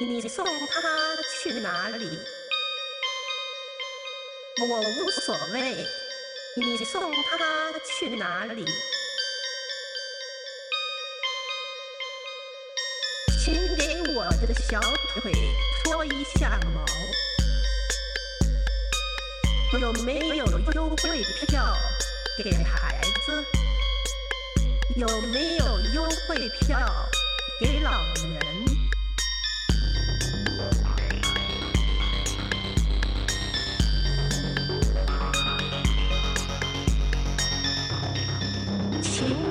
你送他去哪里？我无所谓。你送他去哪里？请给我的小腿脱一下毛。有没有优惠票给孩子？有没有优惠票给老人？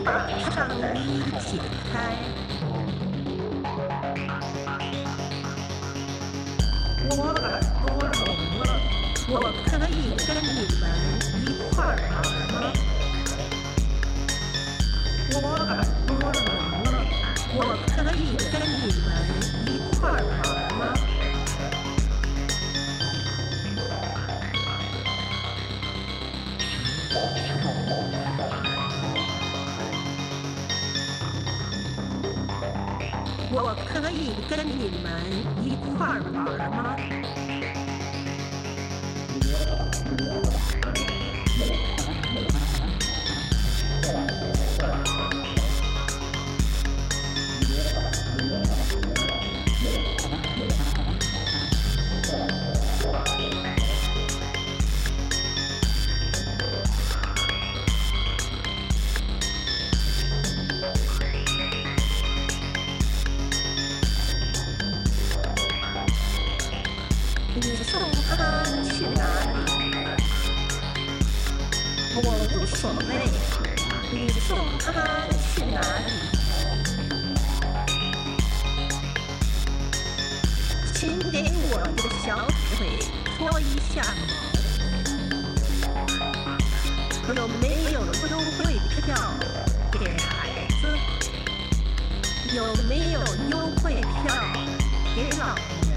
把上衣解开。我耳朵聋了，我可以跟你们一块儿玩吗？我耳朵聋了，我可以跟你我可以跟你们一块儿玩吗？所谓。你送他去哪里？请给我的小腿搓一下。毛。有没有优惠票给孩子？有没有优惠票给老人？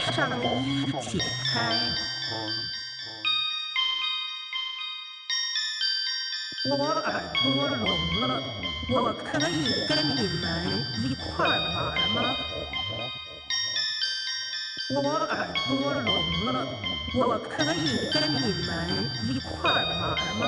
上衣解开。我耳朵聋了，我可以跟你们一块玩吗？我耳朵聋了，我可以跟你们一块玩吗？